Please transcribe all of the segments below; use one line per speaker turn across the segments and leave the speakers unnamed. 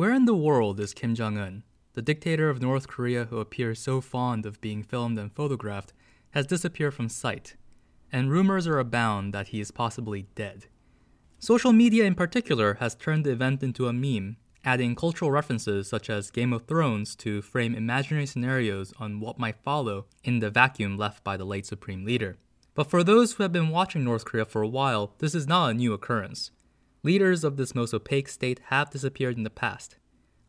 Where in the world is Kim Jong un? The dictator of North Korea, who appears so fond of being filmed and photographed, has disappeared from sight, and rumors are abound that he is possibly dead. Social media in particular has turned the event into a meme, adding cultural references such as Game of Thrones to frame imaginary scenarios on what might follow in the vacuum left by the late Supreme Leader. But for those who have been watching North Korea for a while, this is not a new occurrence. Leaders of this most opaque state have disappeared in the past.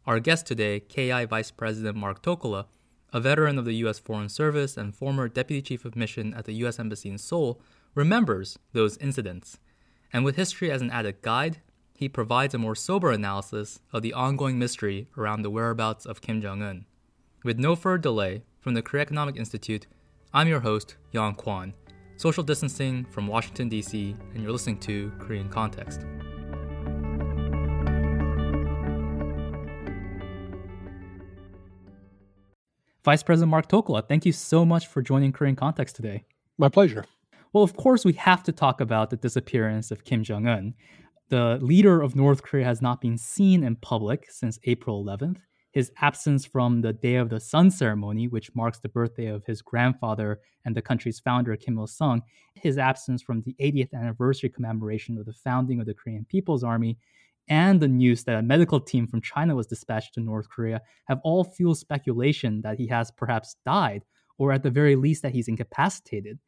Our guest today, KI Vice President Mark Tokola, a veteran of the U.S. Foreign Service and former Deputy Chief of Mission at the U.S. Embassy in Seoul, remembers those incidents. And with history as an added guide, he provides a more sober analysis of the ongoing mystery around the whereabouts of Kim Jong un. With no further delay, from the Korea Economic Institute, I'm your host, Yang Kwan, social distancing from Washington, D.C., and you're listening to Korean Kontext. Vice President Mark Tokola, thank you so much for joining Korean Kontext today.
My pleasure.
Well, of course, we have to talk about the disappearance of Kim Jong un. The leader of North Korea has not been seen in public since April 11th. His absence from the Day of the Sun ceremony, which marks the birthday of his grandfather and the country's founder, Kim Il sung, his absence from the 80th anniversary commemoration of the founding of the Korean People's Army, and the news that a medical team from China was dispatched to North Korea have all fueled speculation that he has perhaps died, or at the very least that he's incapacitated.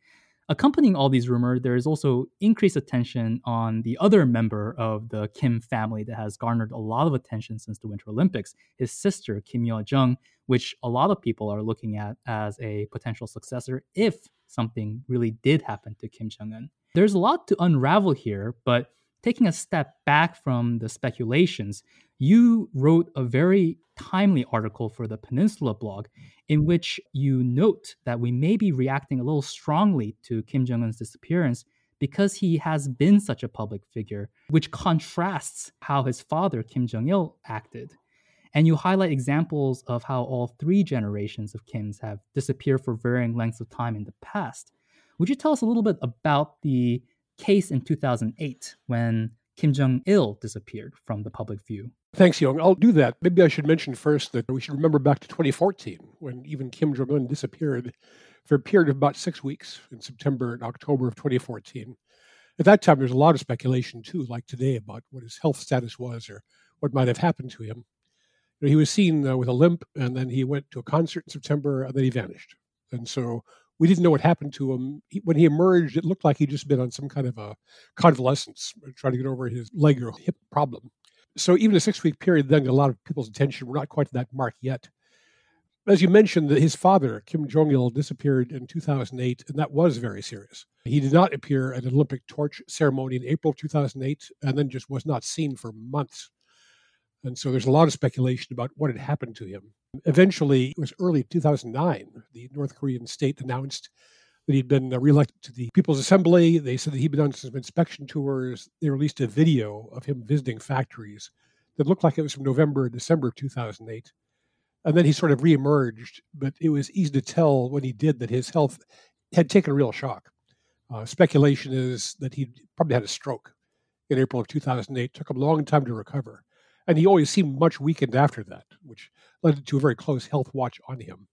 Accompanying all these rumors, there is also increased attention on the other member of the Kim family that has garnered a lot of attention since the Winter Olympics, his sister, Kim Yo Jong, which a lot of people are looking at as a potential successor if something really did happen to Kim Jong un. There's a lot to unravel here, but taking a step back from the speculations, you wrote a very timely article for the Peninsula blog in which you note that we may be reacting a little strongly to Kim Jong un's disappearance because he has been such a public figure, which contrasts how his father, Kim Jong il, acted. And you highlight examples of how all three generations of Kims have disappeared for varying lengths of time in the past. Would you tell us a little bit about the case in 2008 when Kim Jong il disappeared from the public view.
Thanks, Young. I'll do that. Maybe I should mention first that we should remember back to 2014 when even Kim Jong un disappeared for a period of about six weeks in September and October of 2014. At that time, there was a lot of speculation, too, like today, about what his health status was or what might have happened to him. You know, he was seen uh, with a limp, and then he went to a concert in September, and then he vanished. And so we didn't know what happened to him. He, when he emerged, it looked like he'd just been on some kind of a convalescence, uh, trying to get over his leg or hip problem. So even a six week period then a lot of people's attention. We're not quite to that mark yet. As you mentioned, his father, Kim Jong il, disappeared in 2008, and that was very serious. He did not appear at an Olympic torch ceremony in April 2008, and then just was not seen for months. And so there's a lot of speculation about what had happened to him. Eventually, it was early 2009, the North Korean state announced that he'd been reelected to the People's Assembly. They said that he'd been on some inspection tours. They released a video of him visiting factories that looked like it was from November December of 2008. And then he sort of reemerged, but it was easy to tell when he did that his health had taken a real shock. Uh, speculation is that he probably had a stroke in April of 2008. It took him a long time to recover. And he always seemed much weakened after that, which led to a very close health watch on him.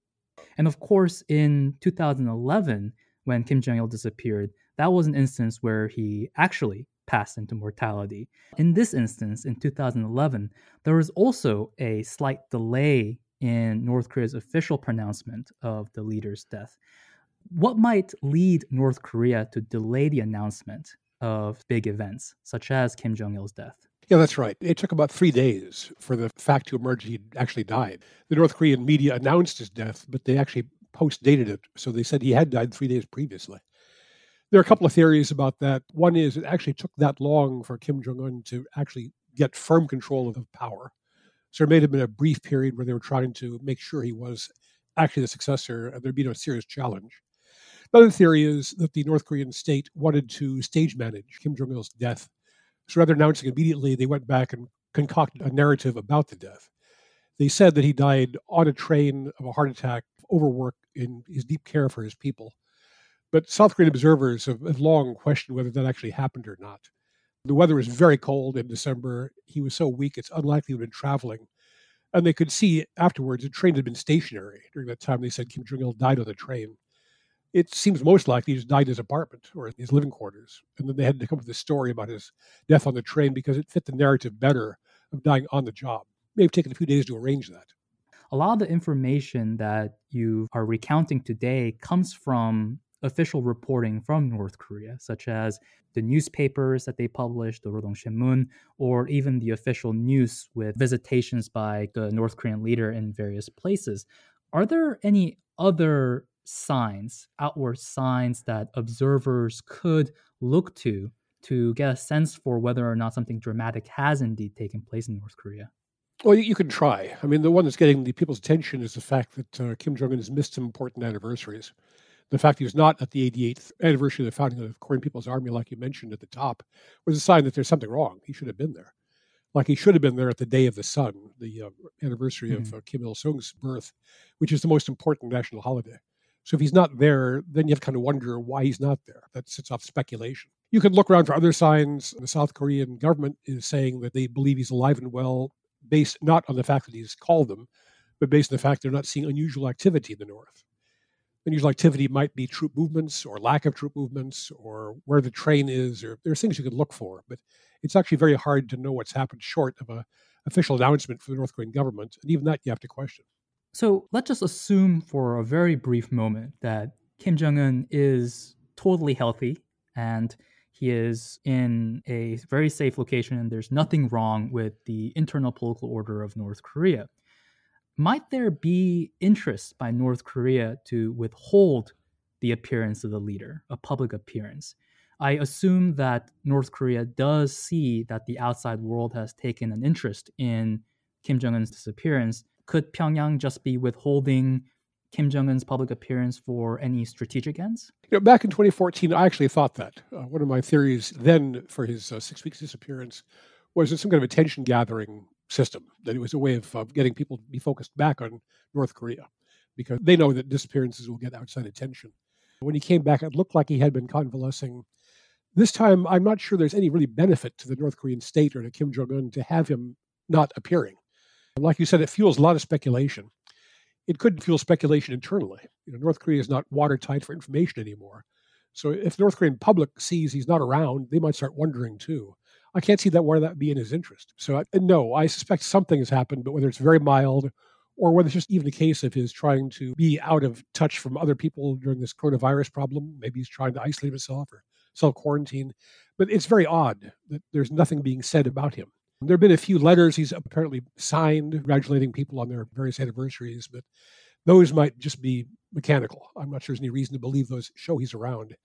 And of course, in 2011, when Kim Jong il disappeared, that was an instance where he actually passed into mortality. In this instance, in 2011, there was also a slight delay in North Korea's official pronouncement of the leader's death. What might lead North Korea to delay the announcement of big events, such as Kim Jong il's death?
Yeah, that's right. It took about three days for the fact to emerge he actually died. The North Korean media announced his death, but they actually post dated it. So they said he had died three days previously. There are a couple of theories about that. One is it actually took that long for Kim Jong un to actually get firm control of power. So there may have been a brief period where they were trying to make sure he was actually the successor and there'd be no serious challenge. Another theory is that the North Korean state wanted to stage manage Kim Jong il's death so rather than announcing immediately, they went back and concocted a narrative about the death. They said that he died on a train of a heart attack, overwork in his deep care for his people. But South Korean observers have, have long questioned whether that actually happened or not. The weather was very cold in December. He was so weak, it's unlikely he would have been traveling And they could see afterwards the train had been stationary during that time. They said Kim Jong il died on the train. It seems most likely he just died in his apartment or his living quarters. And then they had to come up with a story about his death on the train because it fit the narrative better of dying on the job. May have taken a few days to arrange that.
A lot of the information that you are recounting today comes from official reporting from North Korea, such as the newspapers that they published, the Rodong Sinmun, or even the official news with visitations by the North Korean leader in various places. Are there any other signs, outward signs that observers could look to to get a sense for whether or not something dramatic has indeed taken place in North Korea?
Well, you, can try. I mean, the one that's getting the people's attention is the fact that uh, Kim Jong Un has missed some important anniversaries the fact he was not at the 88th anniversary of the founding of the Korean People's Army, like you mentioned at the top, was a sign that there's something wrong. He should have been there. Like he should have been there at the Day of the Sun, the uh, anniversary mm-hmm. of uh, Kim Il sung's birth, which is the most important national holiday. So if he's not there, then you have to kind of wonder why he's not there. That sets off speculation. You can look around for other signs. The South Korean government is saying that they believe he's alive and well, based not on the fact that he's called them, but based on the fact they're not seeing unusual activity in the north. Unusual activity might be troop movements or lack of troop movements or where the train is, or there's things you can look for, but it's actually very hard to know what's happened short of a official announcement from the North Korean government, and even that you have to question.
So let's just assume for a very brief moment that Kim Jong Un is totally healthy and he is in a very safe location and there's nothing wrong with the internal political order of North Korea might there be interest by North Korea to withhold the appearance of the leader, a public appearance? I assume that North Korea does see that the outside world has taken an interest in Kim Jong un's disappearance. Could Pyongyang just be withholding Kim Jong un's public appearance for any strategic ends?
You know, back in 2014, I actually thought that. Uh, one of my theories then for his uh, six weeks disappearance was some kind of attention gathering system, that it was a way of uh, getting people to be focused back on North Korea because they know that disappearances will get outside attention. When he came back, it looked like he had been convalescing. This time, I'm not sure there's any really benefit to the North Korean state or to Kim Jong un to have him not appearing. Like you said, it fuels a lot of speculation. It could fuel speculation internally. You know, North Korea is not watertight for information anymore. So if North Korean public sees he's not around, they might start wondering too. I can't see that where that would be in his interest. So I, no, I suspect something has happened, but whether it's very mild or whether it's just even a case of his trying to be out of touch from other people during this coronavirus problem, maybe he's trying to isolate himself or self quarantine. But it's very odd that there's nothing being said about him. There have been a few letters he's apparently signed congratulating people on their various anniversaries, but those might just be mechanical. I'm not sure there's any reason to believe those show he's around.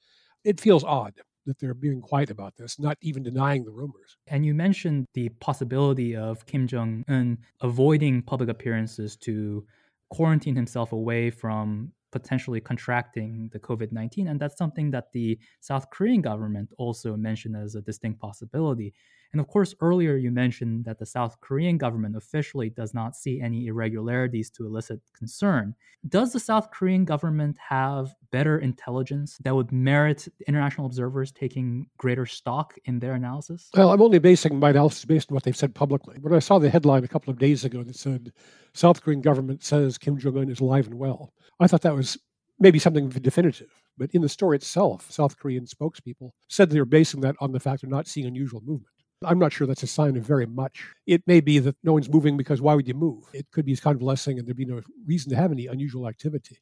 It feels odd that they're being quiet about this, not even denying the rumors.
And you mentioned the possibility of Kim Jong un avoiding public appearances to quarantine himself away from potentially contracting the COVID 19. And that's something that the South Korean government also mentioned as a distinct possibility. And of course, earlier you mentioned that the South Korean government officially does not see any irregularities to elicit concern. Does the South Korean government have better intelligence that would merit international observers taking greater stock in their analysis?
Well, I'm only basing my analysis based on what they've said publicly. When I saw the headline a couple of days ago that said, South Korean government says Kim Jong un is alive and well, I thought that was maybe something definitive. But in the story itself, South Korean spokespeople said they were basing that on the fact they're not seeing unusual movement. I'm not sure that's a sign of very much. It may be that no one's moving because why would you move? It could be he's convalescing and there'd be no reason to have any unusual activity.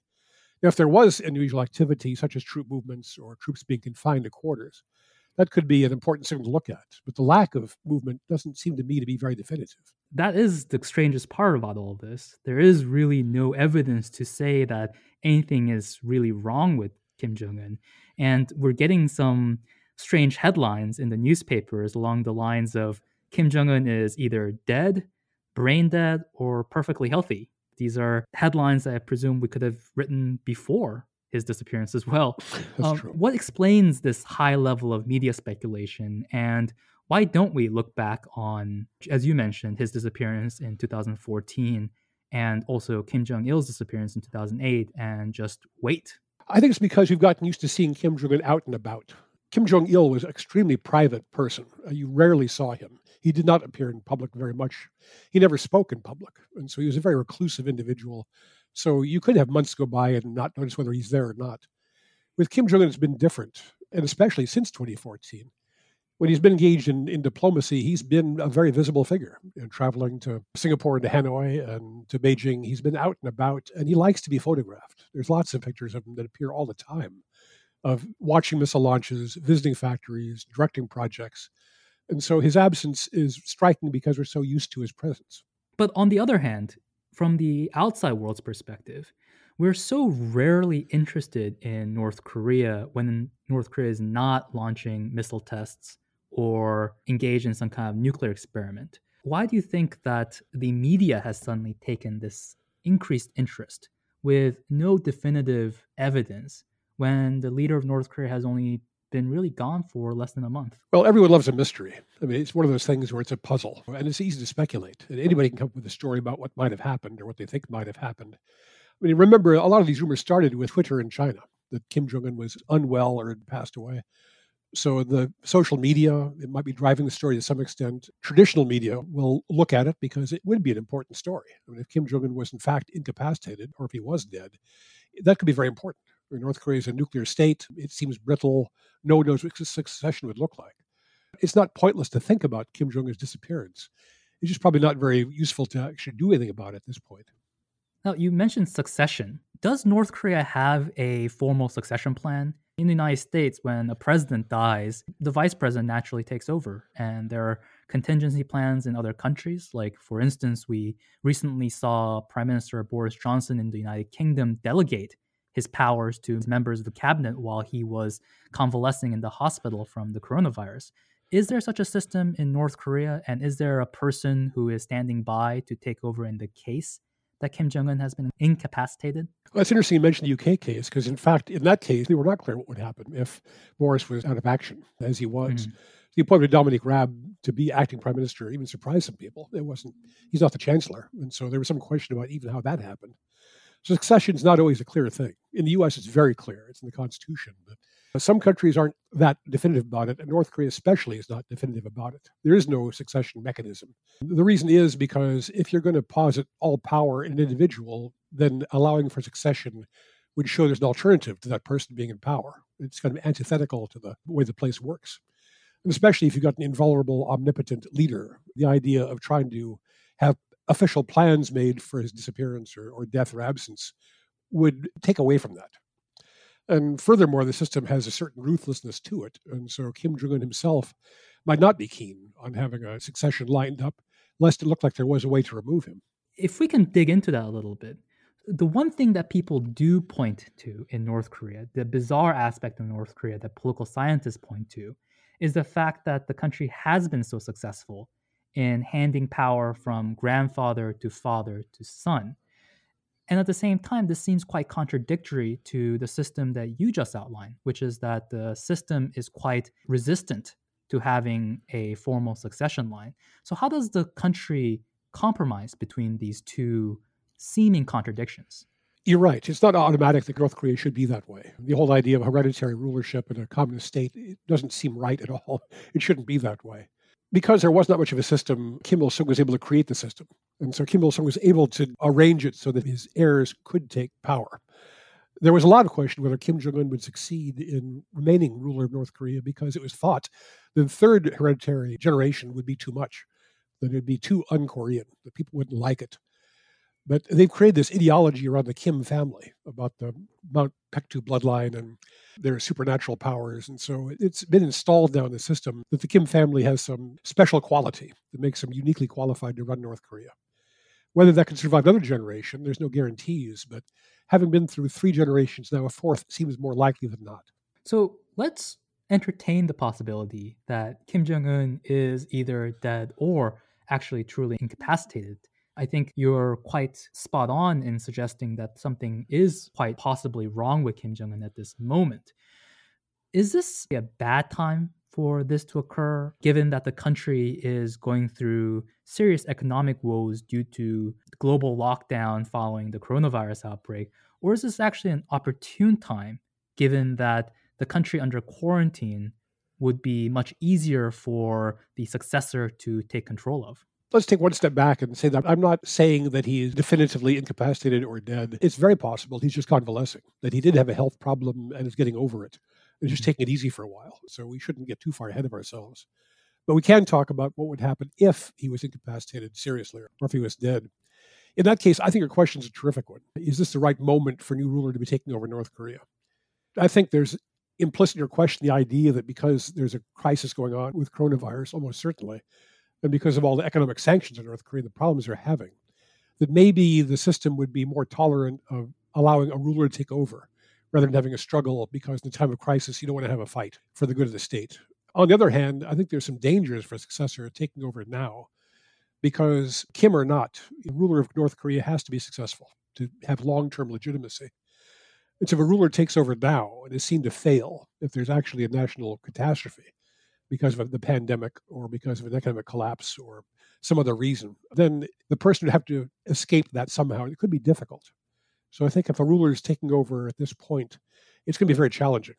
Now, if there was unusual activity, such as troop movements or troops being confined to quarters, that could be an important signal to look at. But the lack of movement doesn't seem to me to be very definitive.
That is the strangest part about all this. There is really no evidence to say that anything is really wrong with Kim Jong un. And we're getting some strange headlines in the newspapers along the lines of Kim Jong un is either dead, brain dead, or perfectly healthy. These are headlines that I presume we could have written before his disappearance as well.
Um,
what explains this high level of media speculation, and why don't we look back on, as you mentioned, his disappearance in 2014 and also Kim Jong il's disappearance in 2008 and just wait?
I think it's because we've gotten used to seeing Kim Jong un out and about Kim Jong il was an extremely private person. Uh, you rarely saw him. He did not appear in public very much. He never spoke in public. And so he was a very reclusive individual. So you could have months go by and not notice whether he's there or not. With Kim Jong un, it's been different, and especially since 2014 when he's been engaged in, in diplomacy, he's been a very visible figure. Know, traveling to Singapore and to Hanoi and to Beijing, he's been out and about, and he likes to be photographed. There's lots of pictures of him that appear all the time of watching missile launches, visiting factories, directing projects. And so his absence is striking because we're so used to his presence.
But on the other hand, from the outside world's perspective, we're so rarely interested in North Korea when North Korea is not launching missile tests or engaged in some kind of nuclear experiment. Why do you think that the media has suddenly taken this increased interest with no definitive evidence when the leader of North Korea has only been really gone for less than a month?
Well, everyone loves a mystery. I mean, it's one of those things where it's a puzzle and it's easy to speculate. And anybody can come up with a story about what might have happened or what they think might have happened. I mean, remember, a lot of these rumors started with Twitter in China that Kim Jong un was unwell or had passed away. So the social media, it might be driving the story to some extent. Traditional media will look at it because it would be an important story. I mean, if Kim Jong Un was in fact incapacitated, or if he was dead, that could be very important. North Korea is a nuclear state. It seems brittle. No one knows what succession would look like. It's not pointless to think about Kim Jong Un's disappearance. It's just probably not very useful to actually do anything about it at this point.
Now, you mentioned succession. Does North Korea have a formal succession plan? In the United States, when a president dies, the vice president naturally takes over. And there are contingency plans in other countries. Like, for instance, we recently saw Prime Minister Boris Johnson in the United Kingdom delegate his powers to members of the cabinet while he was convalescing in the hospital from the coronavirus. Is there such a system in North Korea? And is there a person who is standing by to take over in the case that Kim Jong un has been incapacitated?
Well, it's interesting you mentioned the UK case because, in fact, in that case, we were not clear what would happen if Boris was out of action, as he was. Mm. The appointment of Dominic Raab to be acting prime minister even surprised some people. It wasn't, he's not the chancellor. And so there was some question about even how that happened. Succession is not always a clear thing. In the US, it's very clear, it's in the Constitution. But uh, some countries aren't that definitive about it, and North Korea especially is not definitive about it. There is no succession mechanism. The reason is because if you're going to posit all power in an individual, then allowing for succession would show there's an alternative to that person being in power. It's kind of antithetical to the way the place works. And especially if you've got an invulnerable, omnipotent leader, the idea of trying to have official plans made for his disappearance or, or death or absence would take away from that. And furthermore, the system has a certain ruthlessness to it. And so Kim Jong un himself might not be keen on having a succession lined up, lest it looked like there was a way to remove him.
If we can dig into that a little bit, the one thing that people do point to in North Korea, the bizarre aspect of North Korea that political scientists point to, is the fact that the country has been so successful in handing power from grandfather to father to son. And at the same time, this seems quite contradictory to the system that you just outlined, which is that the system is quite resistant to having a formal succession line. So, how does the country compromise between these two seeming contradictions?
You're right. It's not automatic that North Korea should be that way. The whole idea of hereditary rulership in a communist state doesn't seem right at all. It shouldn't be that way because there was not much of a system, Kim Il sung was able to create the system. And so Kim Il sung was able to arrange it so that his heirs could take power. There was a lot of question whether Kim Jong un would succeed in remaining ruler of North Korea because it was thought the third hereditary generation would be too much, that it would be too un Korean, that people wouldn't like it. But they've created this ideology around the Kim family about the Mount Baekdu bloodline and their supernatural powers. And so it's been installed now in the system that the Kim family has some special quality that makes them uniquely qualified to run North Korea. Whether that can survive another generation, there's no guarantees, but having been through three generations now, a fourth seems more likely than not.
So let's entertain the possibility that Kim Jong un is either dead or actually truly incapacitated. I think you're quite spot on in suggesting that something is quite possibly wrong with Kim Jong un at this moment. Is this a bad time for this to occur, given that the country is going through serious economic woes due to global lockdown following the coronavirus outbreak? Or is this actually an opportune time, given that the country under quarantine would be much easier for the successor to take control of?
Let's take one step back and say that I'm not saying that he is definitively incapacitated or dead. It's very possible he's just convalescing, that he did have a health problem and is getting over it and just mm-hmm. taking it easy for a while. So we shouldn't get too far ahead of ourselves. But we can talk about what would happen if he was incapacitated seriously or if he was dead. In that case, I think your question is a terrific one. Is this the right moment for a new ruler to be taking over North Korea? I think there's implicit in your question the idea that because there's a crisis going on with coronavirus, almost certainly, and because of all the economic sanctions in North Korea, the problems they're having, that maybe the system would be more tolerant of allowing a ruler to take over rather than having a struggle because in the time of crisis, you don't want to have a fight for the good of the state. On the other hand, I think there's some dangers for a successor taking over now because Kim or not, the ruler of North Korea has to be successful to have long term legitimacy. And so if a ruler takes over now and is seen to fail, if there's actually a national catastrophe because of the pandemic or because of an economic collapse or some other reason, then the person would have to escape that somehow. It could be difficult. So I think if a ruler is taking over at this point, it's going to be very challenging.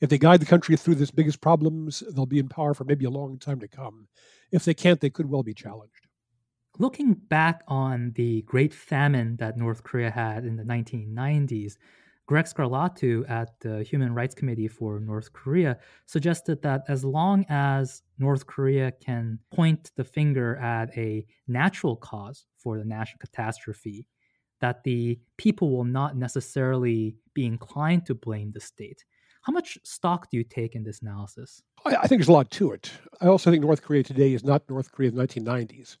If they guide the country through this biggest problems, they'll be in power for maybe a long time to come. If they can't, they could well be challenged.
Looking back on the Great Famine that North Korea had in the 1990s, Greg Scarlatoiu at the Human Rights Committee for North Korea suggested that as long as North Korea can point the finger at a natural cause for the national catastrophe, that the people will not necessarily be inclined to blame the state. How much stock do you take in this analysis?
I, think there's a lot to it. I also think North Korea today is not North Korea of the 1990s.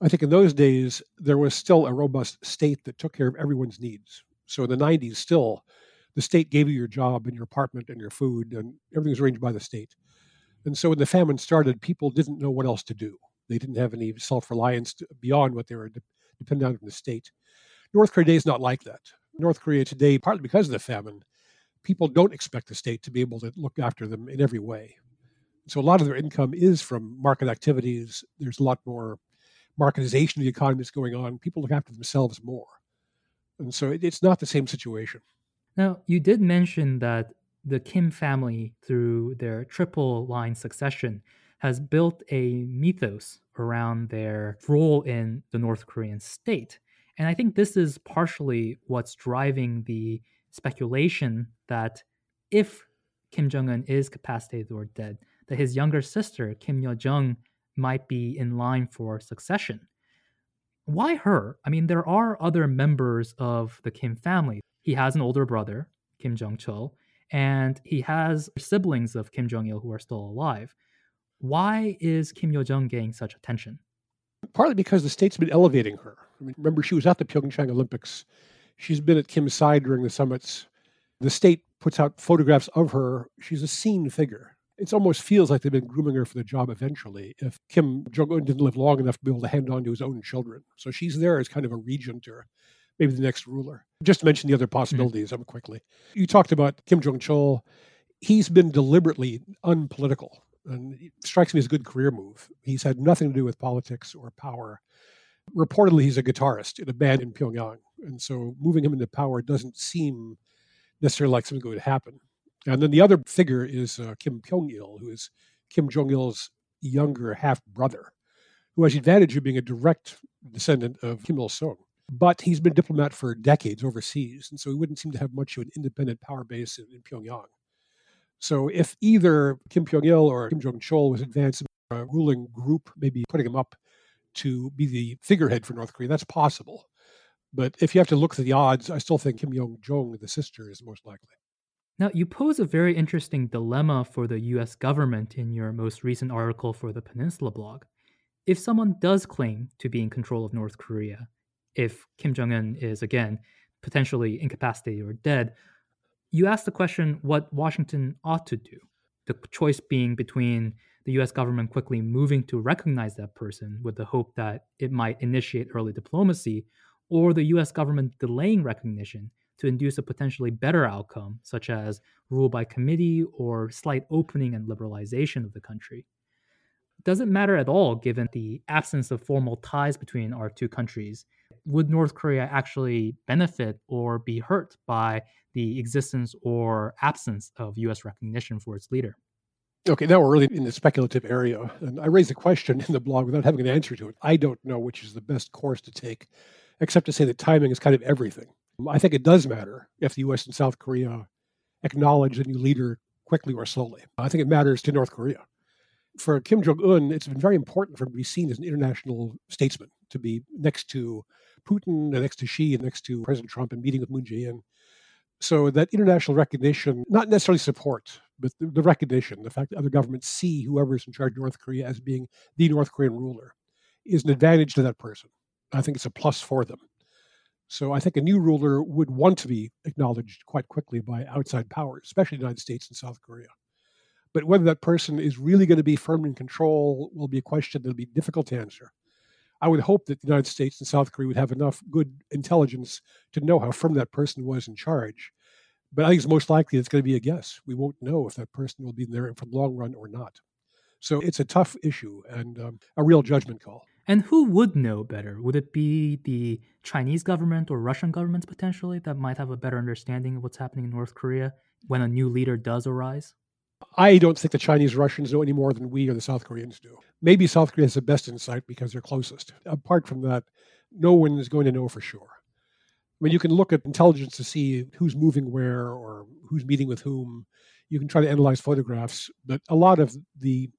I think in those days, there was still a robust state that took care of everyone's needs. So in the 90s, still, the state gave you your job and your apartment and your food, and everything was arranged by the state. And so when the famine started, people didn't know what else to do. They didn't have any self reliance beyond what they were de- dependent on from the state. North Korea is not like that. North Korea today, partly because of the famine, people don't expect the state to be able to look after them in every way. So a lot of their income is from market activities. There's a lot more marketization of the economy that's going on. People look after themselves more. And so it, it's not the same situation.
Now, you did mention that the Kim family, through their triple line succession, has built a mythos around their role in the North Korean state. And I think this is partially what's driving the speculation that if Kim Jong un is capacitated or dead, that his younger sister, Kim Yo Jong, might be in line for succession. Why her? I mean, there are other members of the Kim family. He has an older brother, Kim Jong Chul, and he has siblings of Kim Jong il who are still alive. Why is Kim Yo Jong getting such attention?
Partly because the state's been elevating her. I mean, remember, she was at the Pyeongchang Olympics She's been at Kim's side during the summits. The state puts out photographs of her. She's a seen figure. It almost feels like they've been grooming her for the job eventually. If Kim Jong un didn't live long enough to be able to hand on to his own children. So she's there as kind of a regent or maybe the next ruler. Just to mention the other mm-hmm. possibilities mm-hmm. quickly. You talked about Kim Jong chol. He's been deliberately unpolitical and it strikes me as a good career move. He's had nothing to do with politics or power. Reportedly, he's a guitarist in a band in Pyongyang. And so moving him into power doesn't seem necessarily like something that would happen. And then the other figure is uh, Kim Pyong il, who is Kim Jong il's younger half brother, who has the advantage of being a direct descendant of Kim Il sung. But he's been a diplomat for decades overseas, and so he wouldn't seem to have much of an independent power base in, in Pyongyang. So if either Kim Pyong il or Kim Jong chol was advancing a ruling group, maybe putting him up to be the figurehead for North Korea, that's possible. But if you have to look at the odds, I still think Kim Yo Jong, the sister, is most likely.
Now, you pose a very interesting dilemma for the US government in your most recent article for the Peninsula blog. If someone does claim to be in control of North Korea, if Kim Jong un is, again, potentially incapacitated or dead, you ask the question what Washington ought to do. The choice being between the US government quickly moving to recognize that person with the hope that it might initiate early diplomacy, or the US government delaying recognition to induce a potentially better outcome, such as rule by committee or slight opening and liberalization of the country. Doesn't matter at all given the absence of formal ties between our two countries. Would North Korea actually benefit or be hurt by the existence or absence of US recognition for its leader?
Okay, now we're really in the speculative area. And I raised a question in the blog without having an answer to it. I don't know which is the best course to take, except to say that timing is kind of everything. I think it does matter if the US and South Korea acknowledge a new leader quickly or slowly. I think it matters to North Korea. For Kim Jong un, it's been very important for him to be seen as an international statesman, to be next to Putin, and next to Xi, and next to President Trump, and meeting with Moon Jae in. So that international recognition, not necessarily support, but the, the recognition, the fact that other governments see whoever is in charge of North Korea as being the North Korean ruler, is an advantage to that person. I think it's a plus for them. So I think a new ruler would want to be acknowledged quite quickly by outside powers, especially the United States and South Korea. But whether that person is really going to be firm in control will be a question that'll be difficult to answer. I would hope that the United States and South Korea would have enough good intelligence to know how firm that person was in charge. But I think it's most likely it's going to be a guess. We won't know if that person will be there for the long run or not. So it's a tough issue and um, a real judgment call.
And who would know better? Would it be the Chinese government or Russian governments potentially that might have a better understanding of what's happening in North Korea when a new leader does arise?
I don't think the Chinese Russians know any more than we or the South Koreans do. Maybe South Korea has the best insight because they're closest. Apart from that, no one is going to know for sure. I mean, you can look at intelligence to see who's moving where or who's meeting with whom. You can try to analyze photographs, but a lot of the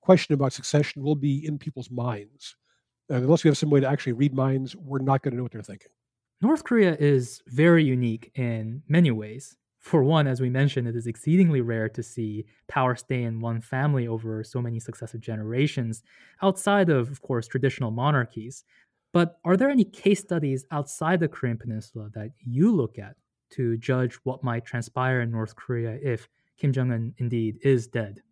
question about succession will be in people's minds. And unless we have some way to actually read minds, we're not going to know what they're thinking.
North Korea is very unique in many ways. For one, as we mentioned, it is exceedingly rare to see power stay in one family over so many successive generations, outside of, of course, traditional monarchies. But are there any case studies outside the Korean Peninsula that you look at to judge what might transpire in North Korea if Kim Jong un indeed is dead?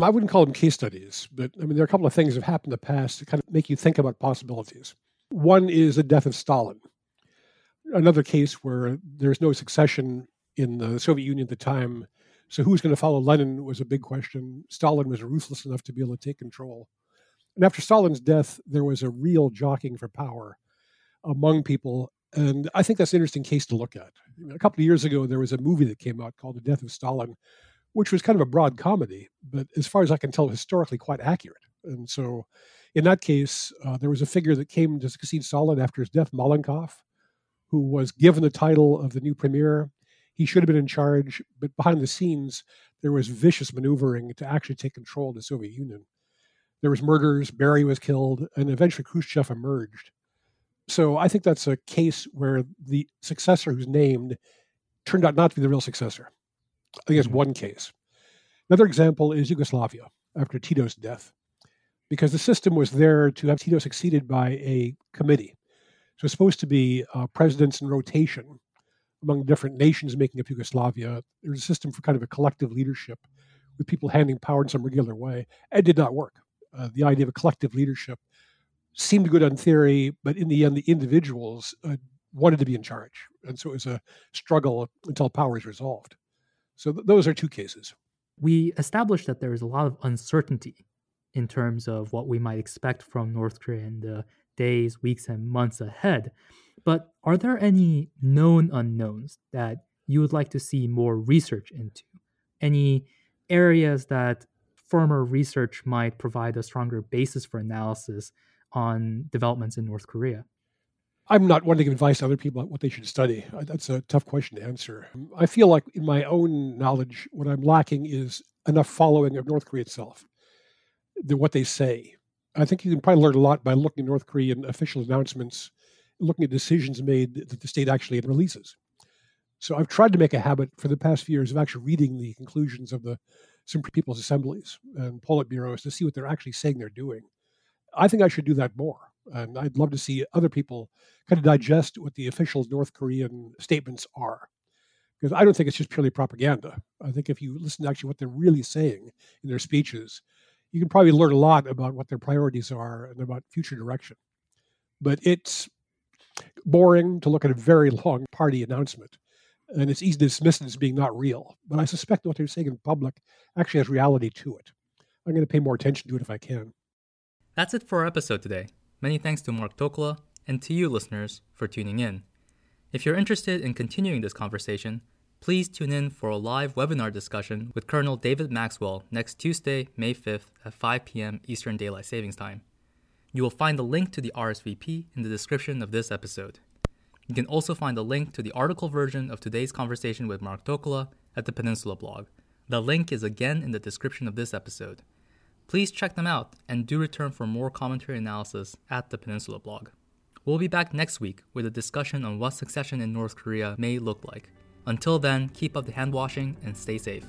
I wouldn't call them case studies, but I mean, there are a couple of things that have happened in the past that kind of make you think about possibilities. One is the death of Stalin. Another case where there's no succession in the Soviet Union at the time. So who's going to follow Lenin was a big question. Stalin was ruthless enough to be able to take control. And after Stalin's death, there was a real jockeying for power among people. And I think that's an interesting case to look at. A couple of years ago, there was a movie that came out called The Death of Stalin, which was kind of a broad comedy, but as far as I can tell, historically quite accurate. And so in that case, uh, there was a figure that came to succeed Stalin after his death, Malenkov, who was given the title of the new premier he should have been in charge, but behind the scenes, there was vicious maneuvering to actually take control of the Soviet Union. There was murders, Beria was killed, and eventually Khrushchev emerged. So I think that's a case where the successor who's named turned out not to be the real successor. I think it's mm-hmm. one case. Another example is Yugoslavia after Tito's death, because the system was there to have Tito succeeded by a committee. So it's supposed to be uh, presidents in rotation among different nations making up Yugoslavia. There's a system for kind of a collective leadership with people handing power in some regular way. It did not work. Uh, the idea of a collective leadership seemed good on theory, but in the end, the individuals uh, wanted to be in charge. And so it was a struggle until power is resolved. So th- those are two cases.
We established that there is a lot of uncertainty in terms of what we might expect from North Korea in the days, weeks, and months ahead. But are there any known unknowns that you would like to see more research into? Any areas that firmer research might provide a stronger basis for analysis on developments in North Korea?
I'm not one to give advice to other people on what they should study. That's a tough question to answer. I feel like in my own knowledge, what I'm lacking is enough following of North Korea itself, the, what they say. I think you can probably learn a lot by looking at North Korean official announcements looking at decisions made that the state actually releases. So I've tried to make a habit for the past few years of actually reading the conclusions of the Supreme People's Assemblies and Politburos to see what they're actually saying they're doing. I think I should do that more. And I'd love to see other people kind of digest what the official North Korean statements are. Because I don't think it's just purely propaganda. I think if you listen to actually what they're really saying in their speeches, you can probably learn a lot about what their priorities are and about future direction. But it's boring to look at a very long party announcement. And it's easy to dismiss it as being not real. But I suspect what they're saying in public actually has reality to it. I'm going to pay more attention to it if I can.
That's it for our episode today. Many thanks to Mark Tokola and to you, listeners, for tuning in. If you're interested in continuing this conversation, Please tune in for a live webinar discussion with Colonel David Maxwell next Tuesday, May 5th at 5 p.m. Eastern Daylight Savings Time. You will find the link to the RSVP in the description of this episode. You can also find a link to the article version of today's conversation with Mark Tokola at the Peninsula blog. The link is again in the description of this episode. Please check them out and do return for more commentary analysis at the Peninsula blog. We'll be back next week with a discussion on what succession in North Korea may look like. Until then, keep up the hand washing and stay safe.